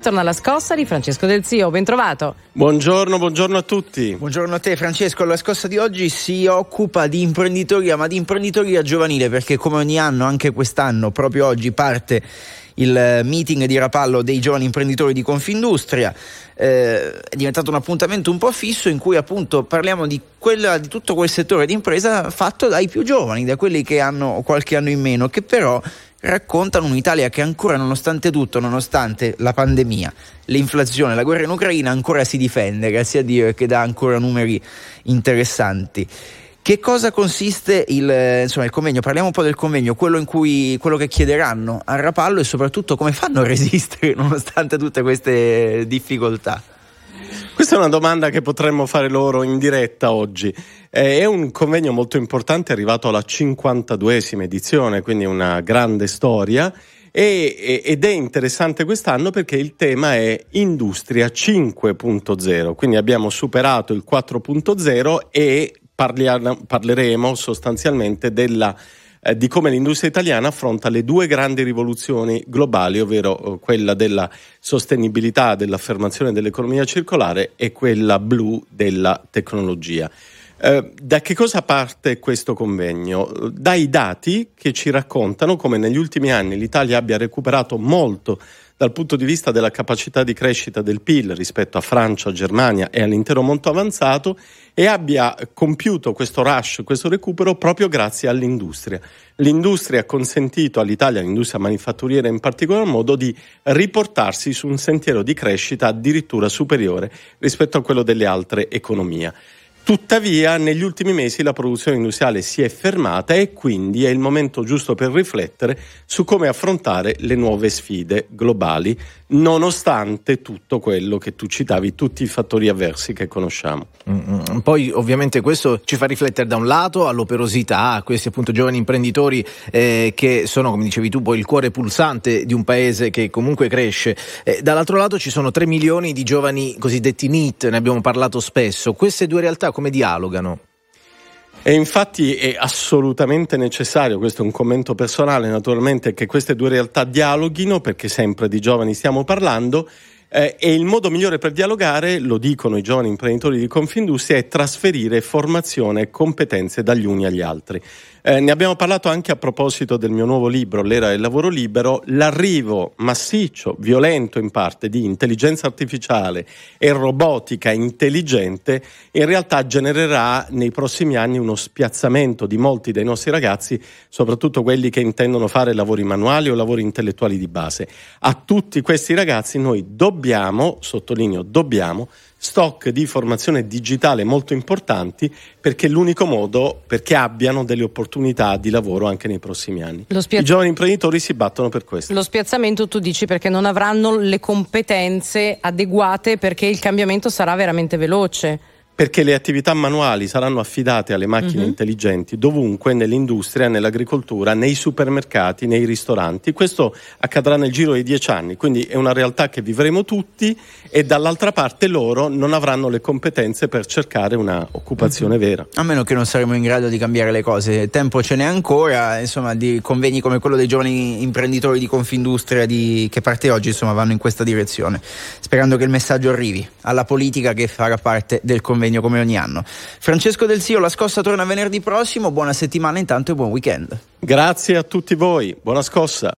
Torna la scossa di Francesco Del Zio, ben trovato. Buongiorno, buongiorno a tutti. Buongiorno a te Francesco, la scossa di oggi si occupa di imprenditoria, ma di imprenditoria giovanile perché come ogni anno, anche quest'anno, proprio oggi parte il meeting di Rapallo dei giovani imprenditori di Confindustria. Eh, è diventato un appuntamento un po' fisso in cui appunto parliamo di, quella, di tutto quel settore di impresa fatto dai più giovani, da quelli che hanno qualche anno in meno, che però raccontano un'Italia che ancora nonostante tutto, nonostante la pandemia, l'inflazione, la guerra in Ucraina ancora si difende, grazie a Dio che dà ancora numeri interessanti. Che cosa consiste il, insomma, il, convegno? Parliamo un po' del convegno, quello, cui, quello che chiederanno a Rapallo e soprattutto come fanno a resistere nonostante tutte queste difficoltà. Questa è una domanda che potremmo fare loro in diretta oggi. Eh, è un convegno molto importante, arrivato alla 52esima edizione, quindi una grande storia. E, ed è interessante quest'anno perché il tema è Industria 5.0, quindi abbiamo superato il 4.0 e parleremo sostanzialmente della eh, di come l'industria italiana affronta le due grandi rivoluzioni globali, ovvero eh, quella della sostenibilità, dell'affermazione dell'economia circolare e quella blu della tecnologia. Eh, da che cosa parte questo convegno? Dai dati che ci raccontano come negli ultimi anni l'Italia abbia recuperato molto dal punto di vista della capacità di crescita del PIL rispetto a Francia, Germania e all'intero mondo avanzato e abbia compiuto questo rush, questo recupero proprio grazie all'industria. L'industria ha consentito all'Italia, l'industria manifatturiera in particolar modo, di riportarsi su un sentiero di crescita addirittura superiore rispetto a quello delle altre economie. Tuttavia, negli ultimi mesi la produzione industriale si è fermata e quindi è il momento giusto per riflettere su come affrontare le nuove sfide globali, nonostante tutto quello che tu citavi, tutti i fattori avversi che conosciamo. Mm-hmm. Poi, ovviamente, questo ci fa riflettere da un lato all'operosità, a questi appunto giovani imprenditori eh, che sono, come dicevi tu, poi il cuore pulsante di un paese che comunque cresce. Eh, dall'altro lato ci sono 3 milioni di giovani cosiddetti NIT, ne abbiamo parlato spesso. Queste due realtà come dialogano? E infatti è assolutamente necessario, questo è un commento personale naturalmente, che queste due realtà dialoghino, perché sempre di giovani stiamo parlando, eh, e il modo migliore per dialogare, lo dicono i giovani imprenditori di Confindustria, è trasferire formazione e competenze dagli uni agli altri. Eh, ne abbiamo parlato anche a proposito del mio nuovo libro, L'era del lavoro libero, l'arrivo massiccio, violento in parte, di intelligenza artificiale e robotica intelligente in realtà genererà nei prossimi anni uno spiazzamento di molti dei nostri ragazzi, soprattutto quelli che intendono fare lavori manuali o lavori intellettuali di base. A tutti questi ragazzi noi dobbiamo, sottolineo dobbiamo, stock di formazione digitale molto importanti perché è l'unico modo perché abbiano delle opportunità di lavoro anche nei prossimi anni. Spia- I giovani imprenditori si battono per questo. Lo spiazzamento tu dici perché non avranno le competenze adeguate perché il cambiamento sarà veramente veloce perché le attività manuali saranno affidate alle macchine uh-huh. intelligenti dovunque, nell'industria, nell'agricoltura, nei supermercati, nei ristoranti. Questo accadrà nel giro di dieci anni, quindi è una realtà che vivremo tutti e dall'altra parte loro non avranno le competenze per cercare un'occupazione uh-huh. vera. A meno che non saremo in grado di cambiare le cose, tempo ce n'è ancora, insomma, di convegni come quello dei giovani imprenditori di Confindustria di, che parte oggi, insomma, vanno in questa direzione, sperando che il messaggio arrivi alla politica che farà parte del convegno convegno come ogni anno. Francesco Del Zio, la scossa torna venerdì prossimo, buona settimana intanto e buon weekend. Grazie a tutti voi, buona scossa.